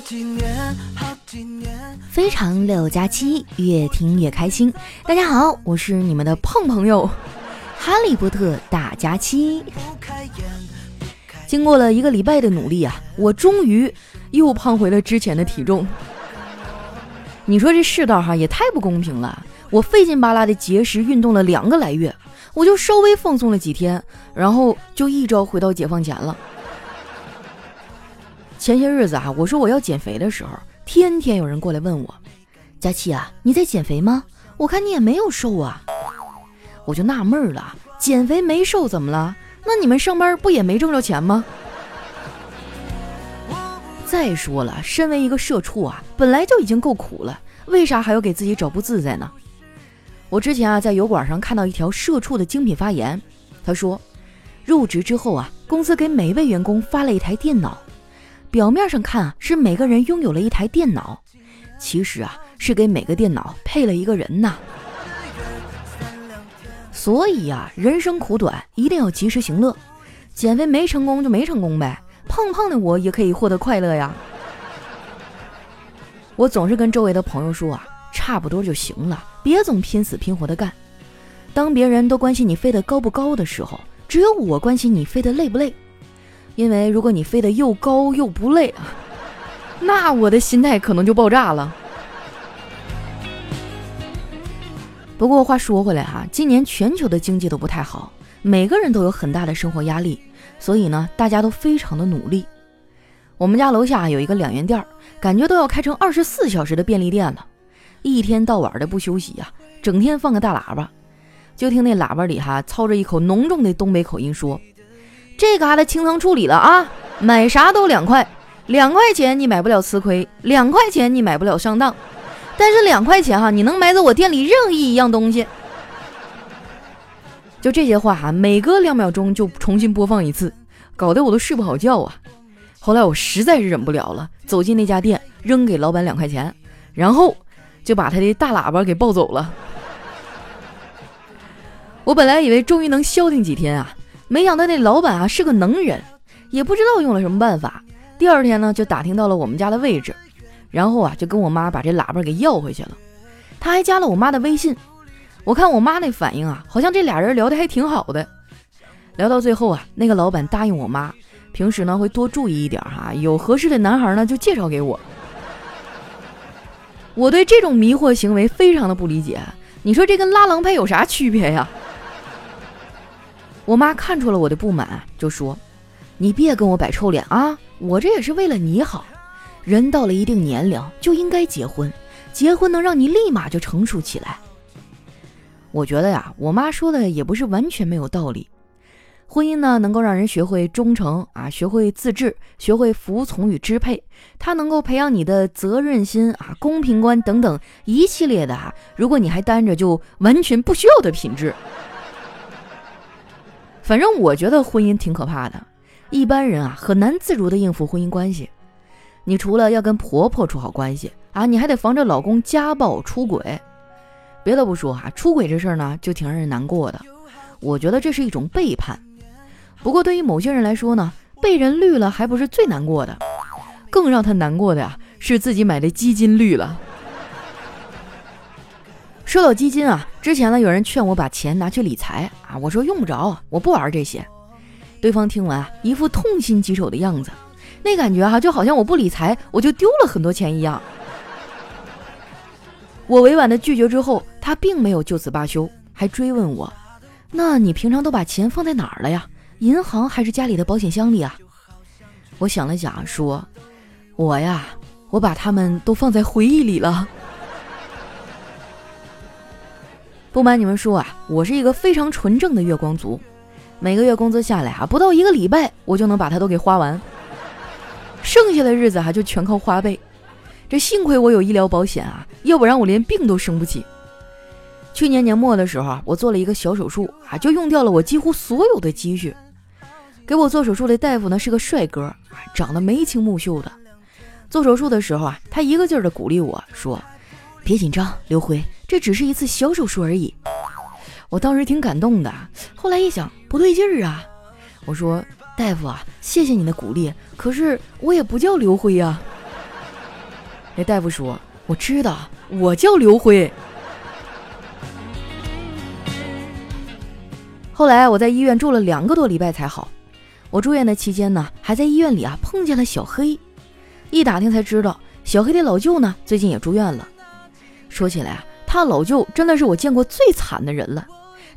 几年，好几年非常六加七，越听越开心。大家好，我是你们的胖朋友哈利波特大加七。经过了一个礼拜的努力啊，我终于又胖回了之前的体重。你说这世道哈也太不公平了！我费劲巴拉的节食运动了两个来月，我就稍微放松了几天，然后就一招回到解放前了。前些日子啊，我说我要减肥的时候，天天有人过来问我：“佳琪啊，你在减肥吗？我看你也没有瘦啊。”我就纳闷了，减肥没瘦怎么了？那你们上班不也没挣着钱吗？再说了，身为一个社畜啊，本来就已经够苦了，为啥还要给自己找不自在呢？我之前啊，在油管上看到一条社畜的精品发言，他说，入职之后啊，公司给每位员工发了一台电脑。表面上看啊，是每个人拥有了一台电脑，其实啊，是给每个电脑配了一个人呐。所以呀，人生苦短，一定要及时行乐。减肥没成功就没成功呗，胖胖的我也可以获得快乐呀。我总是跟周围的朋友说啊，差不多就行了，别总拼死拼活的干。当别人都关心你飞得高不高的时候，只有我关心你飞得累不累。因为如果你飞得又高又不累啊，那我的心态可能就爆炸了。不过话说回来哈，今年全球的经济都不太好，每个人都有很大的生活压力，所以呢，大家都非常的努力。我们家楼下有一个两元店，感觉都要开成二十四小时的便利店了，一天到晚的不休息呀，整天放个大喇叭，就听那喇叭里哈操着一口浓重的东北口音说。这嘎达清仓处理了啊！买啥都两块，两块钱你买不了吃亏，两块钱你买不了上当，但是两块钱哈，你能买走我店里任意一样东西。就这些话哈，每隔两秒钟就重新播放一次，搞得我都睡不好觉啊。后来我实在是忍不了了，走进那家店，扔给老板两块钱，然后就把他的大喇叭给抱走了。我本来以为终于能消停几天啊。没想到那老板啊是个能人，也不知道用了什么办法。第二天呢，就打听到了我们家的位置，然后啊就跟我妈把这喇叭给要回去了。他还加了我妈的微信，我看我妈那反应啊，好像这俩人聊得还挺好的。聊到最后啊，那个老板答应我妈，平时呢会多注意一点哈，有合适的男孩呢就介绍给我。我对这种迷惑行为非常的不理解，你说这跟拉郎配有啥区别呀？我妈看出了我的不满，就说：“你别跟我摆臭脸啊！我这也是为了你好。人到了一定年龄就应该结婚，结婚能让你立马就成熟起来。”我觉得呀，我妈说的也不是完全没有道理。婚姻呢，能够让人学会忠诚啊，学会自制，学会服从与支配。它能够培养你的责任心啊、公平观等等一系列的啊，如果你还单着，就完全不需要的品质。反正我觉得婚姻挺可怕的，一般人啊很难自如的应付婚姻关系。你除了要跟婆婆处好关系啊，你还得防着老公家暴出轨。别的不说哈，出轨这事儿呢就挺让人难过的。我觉得这是一种背叛。不过对于某些人来说呢，被人绿了还不是最难过的，更让他难过的呀是自己买的基金绿了。说到基金啊，之前呢有人劝我把钱拿去理财啊，我说用不着，我不玩这些。对方听完啊，一副痛心疾首的样子，那感觉哈就好像我不理财我就丢了很多钱一样。我委婉的拒绝之后，他并没有就此罢休，还追问我：“那你平常都把钱放在哪儿了呀？银行还是家里的保险箱里啊？”我想了想说：“我呀，我把它们都放在回忆里了。”不瞒你们说啊，我是一个非常纯正的月光族，每个月工资下来啊，不到一个礼拜，我就能把它都给花完，剩下的日子哈就全靠花呗。这幸亏我有医疗保险啊，要不然我连病都生不起。去年年末的时候，我做了一个小手术啊，就用掉了我几乎所有的积蓄。给我做手术的大夫呢是个帅哥，长得眉清目秀的。做手术的时候啊，他一个劲儿的鼓励我说：“别紧张，刘辉。”这只是一次小手术而已，我当时挺感动的。后来一想，不对劲儿啊！我说：“大夫啊，谢谢你的鼓励，可是我也不叫刘辉呀。”那大夫说：“我知道，我叫刘辉。”后来我在医院住了两个多礼拜才好。我住院的期间呢，还在医院里啊碰见了小黑。一打听才知道，小黑的老舅呢最近也住院了。说起来啊，他老舅真的是我见过最惨的人了。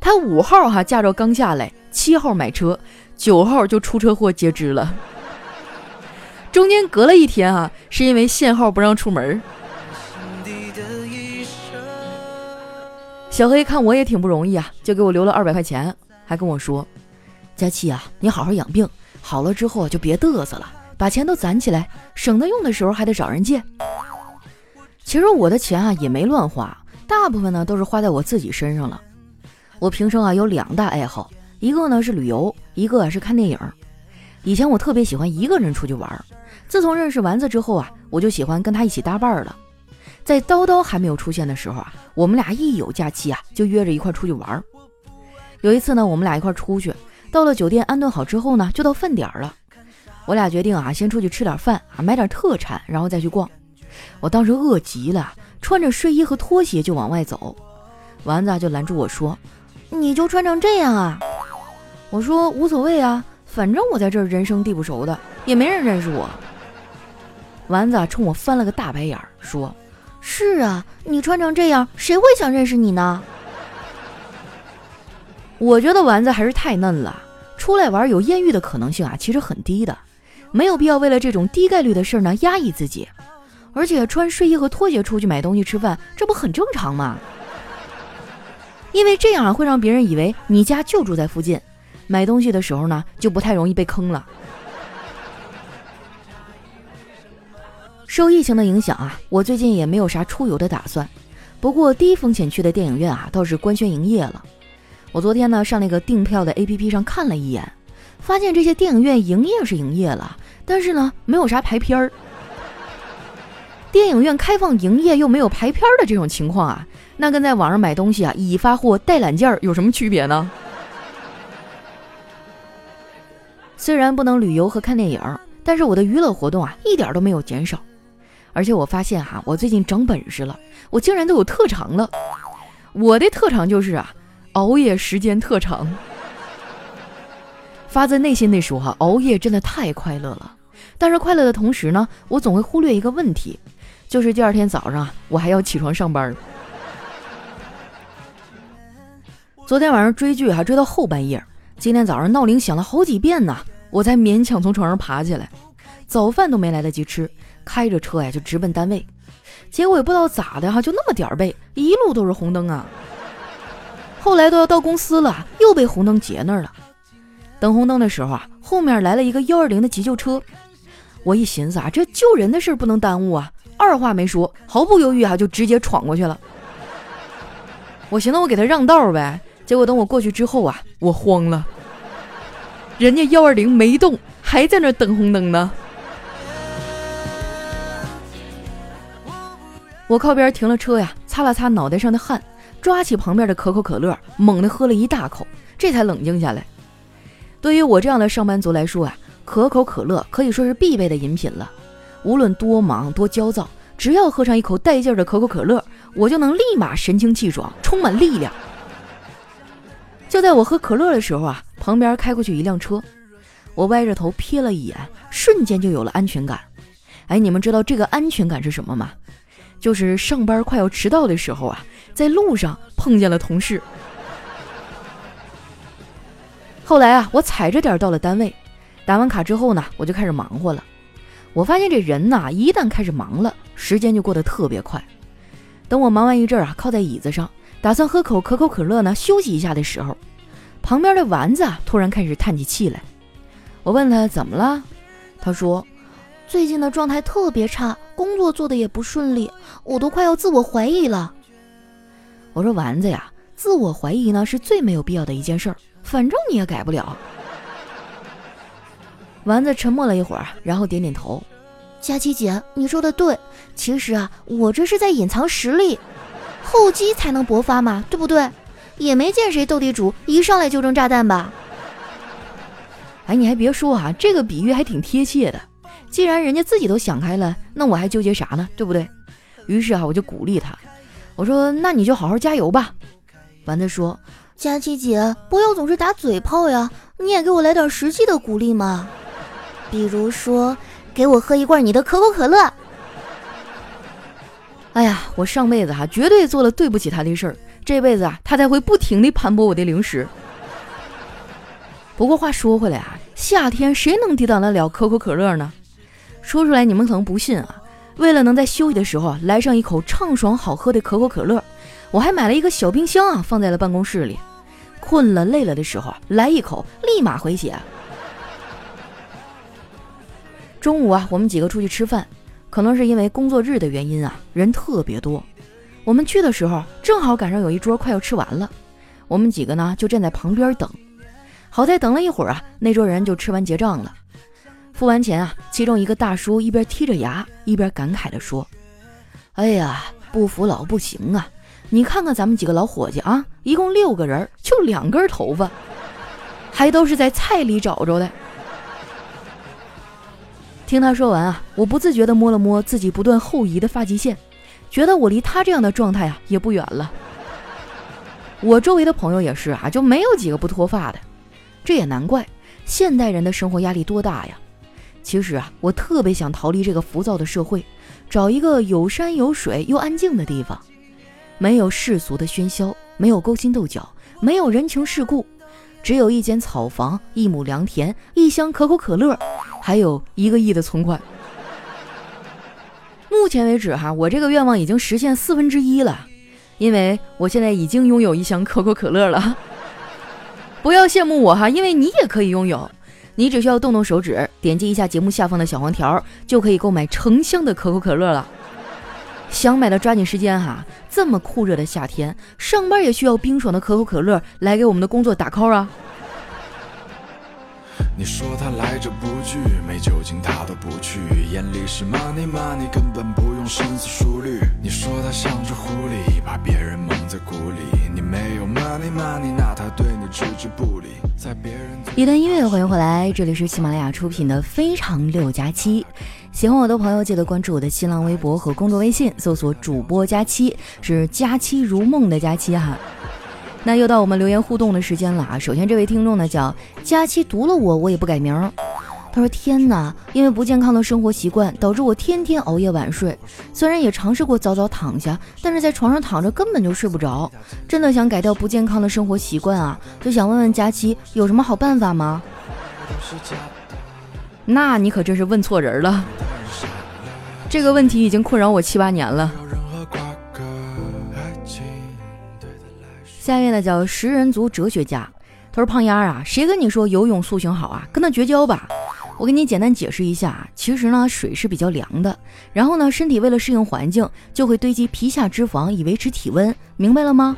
他五号哈驾照刚下来，七号买车，九号就出车祸截肢了。中间隔了一天啊，是因为限号不让出门。小黑看我也挺不容易啊，就给我留了二百块钱。还跟我说：“佳琪啊，你好好养病，好了之后就别嘚瑟了，把钱都攒起来，省得用的时候还得找人借。”其实我的钱啊也没乱花，大部分呢都是花在我自己身上了。我平生啊有两大爱好，一个呢是旅游，一个是看电影。以前我特别喜欢一个人出去玩，自从认识丸子之后啊，我就喜欢跟他一起搭伴了。在叨叨还没有出现的时候啊，我们俩一有假期啊就约着一块出去玩。有一次呢，我们俩一块出去，到了酒店安顿好之后呢，就到饭点了。我俩决定啊，先出去吃点饭啊，买点特产，然后再去逛。我当时饿极了，穿着睡衣和拖鞋就往外走。丸子就拦住我说：“你就穿成这样啊？”我说：“无所谓啊，反正我在这儿人生地不熟的，也没人认识我。”丸子冲我翻了个大白眼儿，说：“是啊，你穿成这样，谁会想认识你呢？”我觉得丸子还是太嫩了，出来玩有艳遇的可能性啊，其实很低的，没有必要为了这种低概率的事儿呢压抑自己。而且穿睡衣和拖鞋出去买东西吃饭，这不很正常吗？因为这样会让别人以为你家就住在附近，买东西的时候呢就不太容易被坑了。受疫情的影响啊，我最近也没有啥出游的打算，不过低风险区的电影院啊倒是官宣营业了。我昨天呢上那个订票的 APP 上看了一眼，发现这些电影院营业是营业了，但是呢没有啥排片儿。电影院开放营业又没有排片的这种情况啊，那跟在网上买东西啊已发货带揽件有什么区别呢？虽然不能旅游和看电影，但是我的娱乐活动啊一点都没有减少，而且我发现哈，我最近长本事了，我竟然都有特长了。我的特长就是啊。熬夜时间特长，发自内心的说哈，熬夜真的太快乐了。但是快乐的同时呢，我总会忽略一个问题，就是第二天早上我还要起床上班。昨天晚上追剧还追到后半夜，今天早上闹铃响了好几遍呢，我才勉强从床上爬起来，早饭都没来得及吃，开着车呀就直奔单位，结果也不知道咋的哈，就那么点儿背，一路都是红灯啊。后来都要到公司了，又被红灯截那儿了。等红灯的时候啊，后面来了一个幺二零的急救车。我一寻思啊，这救人的事不能耽误啊，二话没说，毫不犹豫啊，就直接闯过去了。我寻思我给他让道呗，结果等我过去之后啊，我慌了，人家幺二零没动，还在那等红灯呢。我靠边停了车呀，擦了擦脑袋上的汗。抓起旁边的可口可乐，猛地喝了一大口，这才冷静下来。对于我这样的上班族来说啊，可口可乐可以说是必备的饮品了。无论多忙多焦躁，只要喝上一口带劲的可口可乐，我就能立马神清气爽，充满力量。就在我喝可乐的时候啊，旁边开过去一辆车，我歪着头瞥了一眼，瞬间就有了安全感。哎，你们知道这个安全感是什么吗？就是上班快要迟到的时候啊。在路上碰见了同事，后来啊，我踩着点到了单位，打完卡之后呢，我就开始忙活了。我发现这人呐，一旦开始忙了，时间就过得特别快。等我忙完一阵啊，靠在椅子上，打算喝口可口可乐呢，休息一下的时候，旁边的丸子啊，突然开始叹起气来。我问他怎么了，他说最近的状态特别差，工作做的也不顺利，我都快要自我怀疑了。我说丸子呀，自我怀疑呢是最没有必要的一件事儿，反正你也改不了。丸子沉默了一会儿，然后点点头。佳琪姐，你说的对，其实啊，我这是在隐藏实力，厚积才能薄发嘛，对不对？也没见谁斗地主一上来就扔炸弹吧？哎，你还别说啊，这个比喻还挺贴切的。既然人家自己都想开了，那我还纠结啥呢？对不对？于是啊，我就鼓励他，我说：“那你就好好加油吧。”丸子说：“佳琪姐，不要总是打嘴炮呀，你也给我来点实际的鼓励嘛。比如说，给我喝一罐你的可口可乐。”哎呀，我上辈子哈绝对做了对不起他的事儿，这辈子啊他才会不停地盘剥我的零食。不过话说回来啊，夏天谁能抵挡得了可口可乐呢？说出来你们可能不信啊。为了能在休息的时候啊来上一口畅爽好喝的可口可乐，我还买了一个小冰箱啊，放在了办公室里。困了累了的时候来一口，立马回血。中午啊，我们几个出去吃饭，可能是因为工作日的原因啊，人特别多。我们去的时候正好赶上有一桌快要吃完了，我们几个呢就站在旁边等。好在等了一会儿啊，那桌人就吃完结账了。付完钱啊，其中一个大叔一边剔着牙，一边感慨地说：“哎呀，不服老不行啊！你看看咱们几个老伙计啊，一共六个人，就两根头发，还都是在菜里找着的。”听他说完啊，我不自觉地摸了摸自己不断后移的发际线，觉得我离他这样的状态啊也不远了。我周围的朋友也是啊，就没有几个不脱发的，这也难怪，现代人的生活压力多大呀！其实啊，我特别想逃离这个浮躁的社会，找一个有山有水又安静的地方，没有世俗的喧嚣，没有勾心斗角，没有人情世故，只有一间草房，一亩良田，一箱可口可乐，还有一个亿的存款。目前为止哈，我这个愿望已经实现四分之一了，因为我现在已经拥有一箱可口可乐了。不要羡慕我哈，因为你也可以拥有。你只需要动动手指，点击一下节目下方的小黄条，就可以购买成箱的可口可乐了。想买的抓紧时间哈！这么酷热的夏天，上班也需要冰爽的可口可乐来给我们的工作打 call 啊！你说他来者不拒，没酒精他都不去，眼里是 money money，根本不用深思熟虑。你说他像只狐狸，把别人蒙在鼓里，你没有 money money，那他对你置之不理。在别人一段音乐，欢迎回来，这里是喜马拉雅出品的《非常六加七》。喜欢我的朋友，记得关注我的新浪微博和公众微信，搜索主播佳期，是佳期如梦的佳期哈。那又到我们留言互动的时间了啊！首先这位听众呢叫佳期，读了我我也不改名。他说：“天哪，因为不健康的生活习惯导致我天天熬夜晚睡。虽然也尝试过早早躺下，但是在床上躺着根本就睡不着。真的想改掉不健康的生活习惯啊！就想问问佳期有什么好办法吗？”那你可真是问错人了。这个问题已经困扰我七八年了。下一位呢叫食人族哲学家，他说：“胖丫啊，谁跟你说游泳塑形好啊？跟他绝交吧！我给你简单解释一下，其实呢，水是比较凉的，然后呢，身体为了适应环境，就会堆积皮下脂肪以维持体温，明白了吗？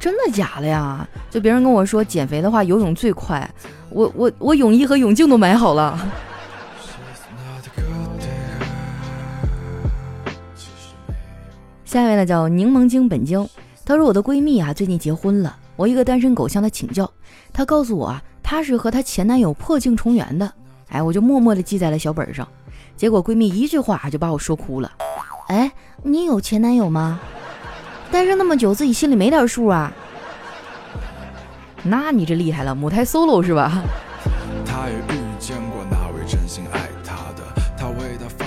真的假的呀？就别人跟我说减肥的话，游泳最快，我我我泳衣和泳镜都买好了。下一位呢叫柠檬精本精。”她说：“我的闺蜜啊，最近结婚了。我一个单身狗向她请教，她告诉我啊，她是和她前男友破镜重圆的。哎，我就默默地记在了小本上。结果闺蜜一句话就把我说哭了。哎，你有前男友吗？单身那么久，自己心里没点数啊？那你这厉害了，母胎 solo 是吧？”她也遇见过那位真心爱她的。她为她放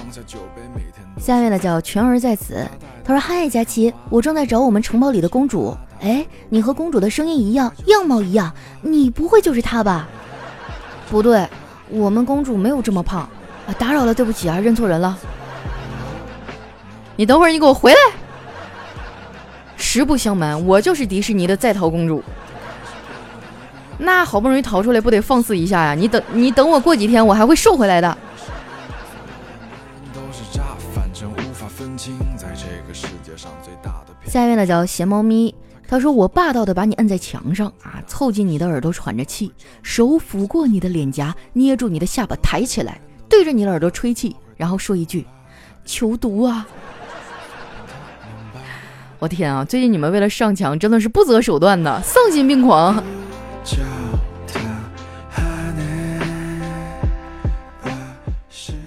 下面呢叫全儿在此，他说：“嗨，佳琪，我正在找我们城堡里的公主。哎，你和公主的声音一样，样貌一样，你不会就是她吧？不对，我们公主没有这么胖。啊，打扰了，对不起啊，认错人了。你等会儿，你给我回来。实不相瞒，我就是迪士尼的在逃公主。那好不容易逃出来，不得放肆一下呀？你等，你等我过几天，我还会瘦回来的。”下面呢叫咸猫咪，他说我霸道的把你摁在墙上啊，凑近你的耳朵喘着气，手抚过你的脸颊，捏住你的下巴抬起来，对着你的耳朵吹气，然后说一句求毒啊！我天啊，最近你们为了上墙真的是不择手段的，丧心病狂。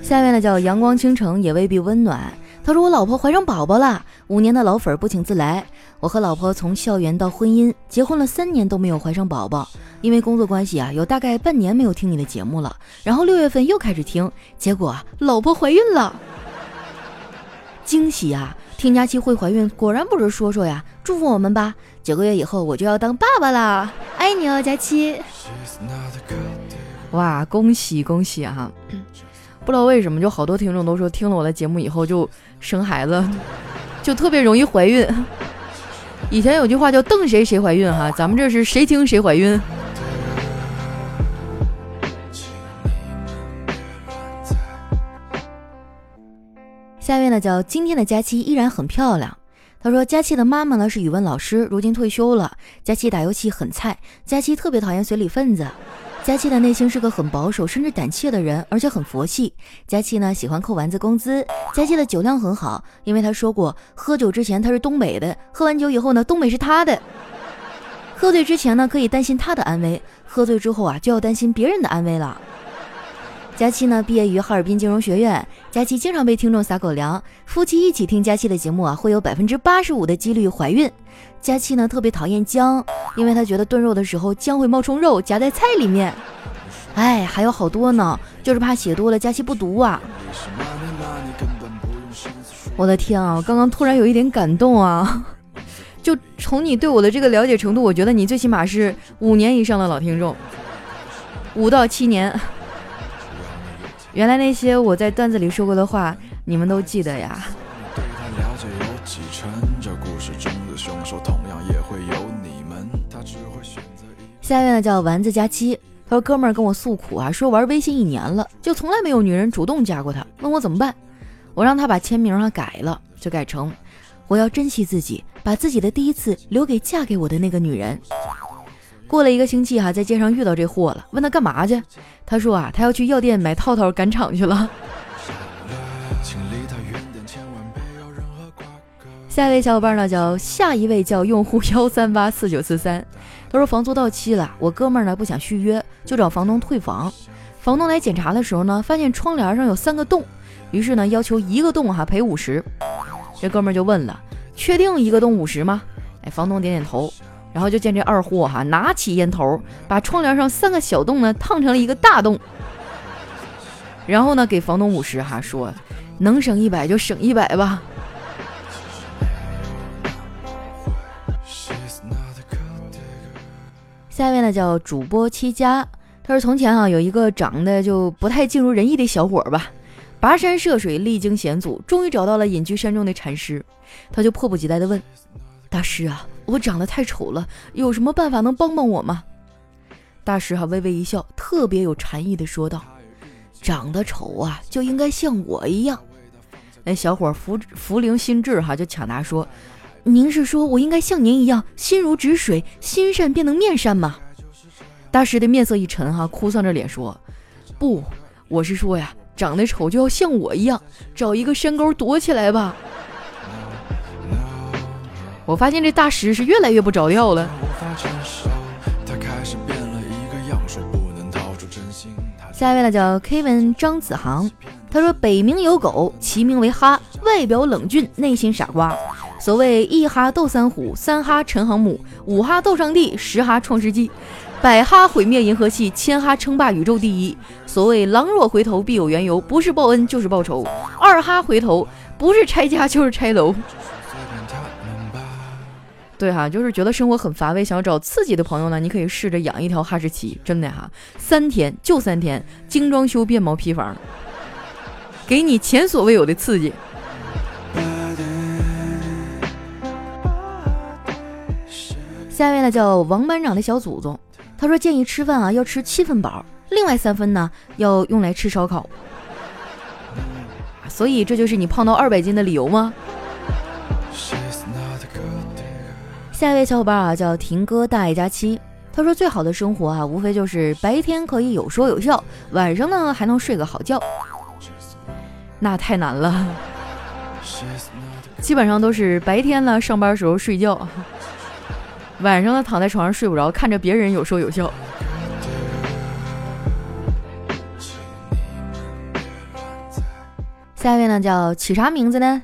下面呢叫阳光倾城也未必温暖。他说我老婆怀上宝宝了，五年的老粉不请自来。我和老婆从校园到婚姻，结婚了三年都没有怀上宝宝，因为工作关系啊，有大概半年没有听你的节目了。然后六月份又开始听，结果啊，老婆怀孕了，惊喜啊！听佳期会怀孕，果然不是说说呀，祝福我们吧！九个月以后我就要当爸爸啦，爱你哦，佳期！哇，恭喜恭喜啊！不知道为什么，就好多听众都说听了我的节目以后就生孩子，就特别容易怀孕。以前有句话叫“瞪谁谁怀孕”哈，咱们这是谁听谁怀孕。下面呢叫今天的佳期依然很漂亮。他说佳期的妈妈呢是语文老师，如今退休了。佳期打游戏很菜，佳期特别讨厌随礼分子。佳期的内心是个很保守甚至胆怯的人，而且很佛系。佳期呢喜欢扣丸子工资。佳期的酒量很好，因为他说过，喝酒之前他是东北的，喝完酒以后呢，东北是他的。喝醉之前呢可以担心他的安危，喝醉之后啊就要担心别人的安危了。佳期呢毕业于哈尔滨金融学院，佳期经常被听众撒狗粮。夫妻一起听佳期的节目啊，会有百分之八十五的几率怀孕。佳期呢特别讨厌姜，因为他觉得炖肉的时候姜会冒充肉夹在菜里面。哎，还有好多呢，就是怕写多了佳期不读啊。我的天啊，我刚刚突然有一点感动啊！就从你对我的这个了解程度，我觉得你最起码是五年以上的老听众，五到七年。原来那些我在段子里说过的话，你们都记得呀。下面呢叫丸子佳期，他说哥们儿跟我诉苦啊，说玩微信一年了，就从来没有女人主动加过他，问我怎么办。我让他把签名啊改了，就改成我要珍惜自己，把自己的第一次留给嫁给我的那个女人。过了一个星期哈，在街上遇到这货了，问他干嘛去，他说啊，他要去药店买套套赶场去了。下一位小伙伴呢叫下一位叫用户幺三八四九四三。他说房租到期了，我哥们儿呢不想续约，就找房东退房。房东来检查的时候呢，发现窗帘上有三个洞，于是呢要求一个洞哈赔五十。这哥们儿就问了，确定一个洞五十吗？哎，房东点点头。然后就见这二货哈拿起烟头，把窗帘上三个小洞呢烫成了一个大洞。然后呢给房东五十哈说，能省一百就省一百吧。下面呢叫主播七家，他说从前啊有一个长得就不太尽如人意的小伙吧，跋山涉水历经险阻，终于找到了隐居山中的禅师，他就迫不及待的问大师啊，我长得太丑了，有什么办法能帮帮我吗？大师哈微微一笑，特别有禅意的说道：“长得丑啊就应该像我一样。”那小伙福福灵心智哈就抢答说。您是说我应该像您一样心如止水，心善便能面善吗？大师的面色一沉，哈，哭丧着脸说：“不，我是说呀，长得丑就要像我一样，找一个山沟躲起来吧。”我发现这大师是越来越不着调了。下一位呢，叫 Kevin 张子航，他说：“北冥有狗，其名为哈，外表冷峻，内心傻瓜。”所谓一哈斗三虎，三哈陈航母，五哈斗上帝，十哈创世纪，百哈毁灭银河系，千哈称霸宇宙第一。所谓狼若回头必有缘由，不是报恩就是报仇。二哈回头，不是拆家就是拆楼。对哈，就是觉得生活很乏味，想要找刺激的朋友呢，你可以试着养一条哈士奇，真的哈，三天就三天，精装修变毛坯房，给你前所未有的刺激。下一位呢叫王班长的小祖宗，他说建议吃饭啊要吃七分饱，另外三分呢要用来吃烧烤。所以这就是你胖到二百斤的理由吗？下一位小伙伴啊叫婷哥大爱佳期，他说最好的生活啊无非就是白天可以有说有笑，晚上呢还能睡个好觉。那太难了，基本上都是白天呢上班时候睡觉。晚上呢，躺在床上睡不着，看着别人有说有笑。下一位呢叫起啥名字呢？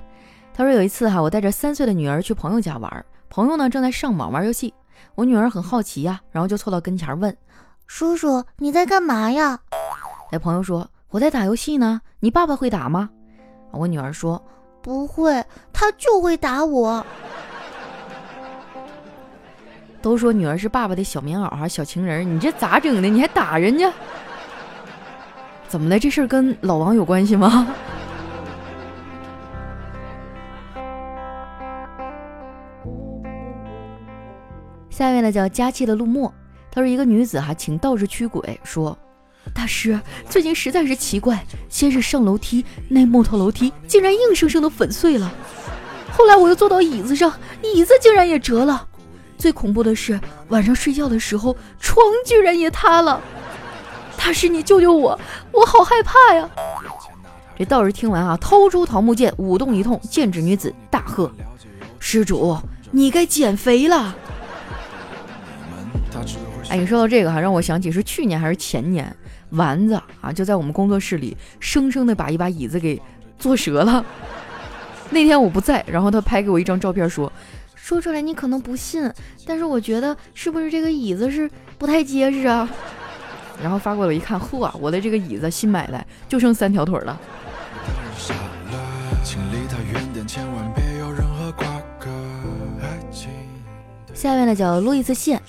他说有一次哈，我带着三岁的女儿去朋友家玩，朋友呢正在上网玩游戏，我女儿很好奇呀，然后就凑到跟前问：“叔叔，你在干嘛呀？”哎，朋友说：“我在打游戏呢。你爸爸会打吗？”我女儿说：“不会，他就会打我。”都说女儿是爸爸的小棉袄啊，小情人，你这咋整的？你还打人家？怎么的？这事儿跟老王有关系吗？呢叫佳期的陆墨，他说一个女子哈请道士驱鬼，说大师最近实在是奇怪，先是上楼梯，那木头楼梯竟然硬生生的粉碎了，后来我又坐到椅子上，椅子竟然也折了。最恐怖的是，晚上睡觉的时候，床居然也塌了。大师，你救救我，我好害怕呀！这道士听完啊，掏出桃木剑，舞动一通，剑指女子，大喝：“施主，你该减肥了！”哎，你说到这个哈，让我想起是去年还是前年，丸子啊就在我们工作室里，生生的把一把椅子给坐折了。那天我不在，然后他拍给我一张照片，说。说出来你可能不信，但是我觉得是不是这个椅子是不太结实啊？然后发过来一看，嚯，我的这个椅子新买的，就剩三条腿了。下面呢叫路易斯线，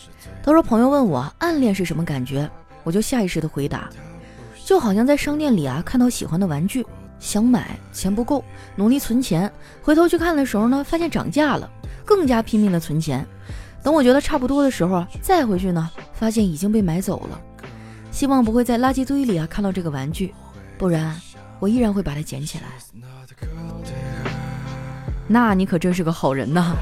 他说朋友问我暗恋是什么感觉，我就下意识的回答，就好像在商店里啊看到喜欢的玩具，想买钱不够，努力存钱，回头去看的时候呢，发现涨价了。更加拼命的存钱，等我觉得差不多的时候，再回去呢，发现已经被买走了。希望不会在垃圾堆里啊看到这个玩具，不然我依然会把它捡起来。那你可真是个好人呐！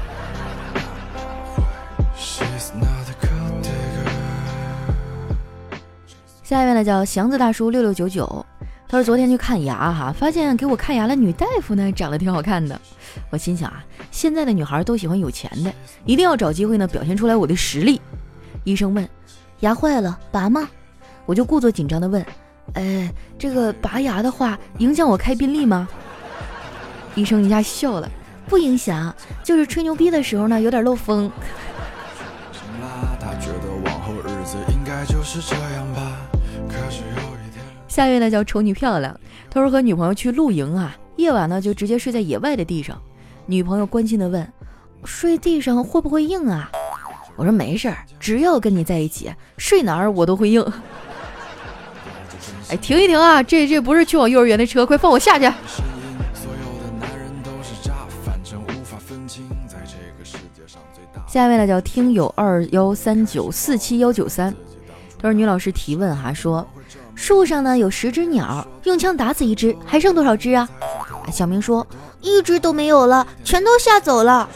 下一位呢叫祥子大叔六六九九。他说：“昨天去看牙，哈，发现给我看牙的女大夫呢，长得挺好看的。我心想啊，现在的女孩都喜欢有钱的，一定要找机会呢，表现出来我的实力。”医生问：“牙坏了，拔吗？”我就故作紧张的问：“哎，这个拔牙的话，影响我开宾利吗？”医生一下笑了：“不影响，就是吹牛逼的时候呢，有点漏风。”他觉得往后日子应该就是这样吧下一位呢叫丑女漂亮，他说和女朋友去露营啊，夜晚呢就直接睡在野外的地上。女朋友关心的问：“睡地上会不会硬啊？”我说：“没事儿，只要跟你在一起，睡哪儿我都会硬。”哎，停一停啊，这这不是去往幼儿园的车，快放我下去。下一位呢叫听友二幺三九四七幺九三，他说女老师提问哈说。树上呢有十只鸟，用枪打死一只，还剩多少只啊？小明说一只都没有了，全都吓走了。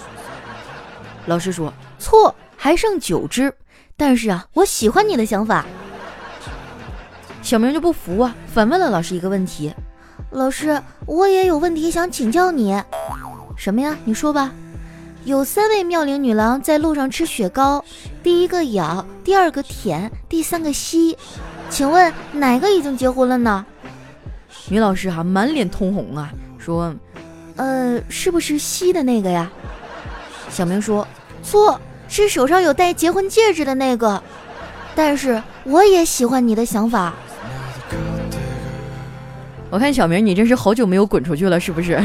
老师说错，还剩九只。但是啊，我喜欢你的想法。小明就不服啊，反问了老师一个问题：老师，我也有问题想请教你。什么呀？你说吧。有三位妙龄女郎在路上吃雪糕，第一个咬，第二个舔，第三个吸。请问哪个已经结婚了呢？女老师哈满脸通红啊，说：“呃，是不是吸的那个呀？”小明说：“错，是手上有戴结婚戒指的那个。”但是我也喜欢你的想法。我看小明你真是好久没有滚出去了，是不是？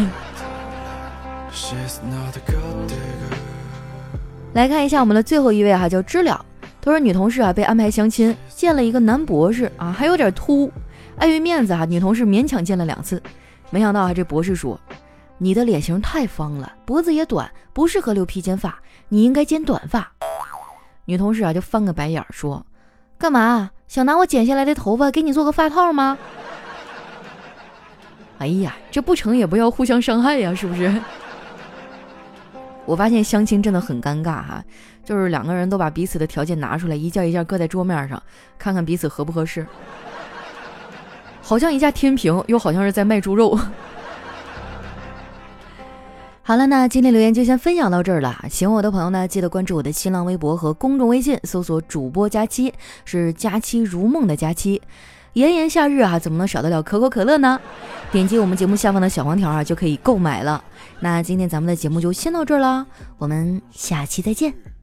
来看一下我们的最后一位哈，叫知了。他说女同事啊被安排相亲，见了一个男博士啊，还有点秃，碍于面子啊，女同事勉强见了两次。没想到啊，这博士说：“你的脸型太方了，脖子也短，不适合留披肩发，你应该剪短发。”女同事啊就翻个白眼说：“干嘛？想拿我剪下来的头发给你做个发套吗？” 哎呀，这不成也不要互相伤害呀，是不是？我发现相亲真的很尴尬哈。就是两个人都把彼此的条件拿出来，一件一件搁在桌面上，看看彼此合不合适。好像一架天平，又好像是在卖猪肉。好了，那今天留言就先分享到这儿了。喜欢我的朋友呢，记得关注我的新浪微博和公众微信，搜索主播佳期，是佳期如梦的佳期。炎炎夏日啊，怎么能少得了可口可乐呢？点击我们节目下方的小黄条啊，就可以购买了。那今天咱们的节目就先到这儿了，我们下期再见。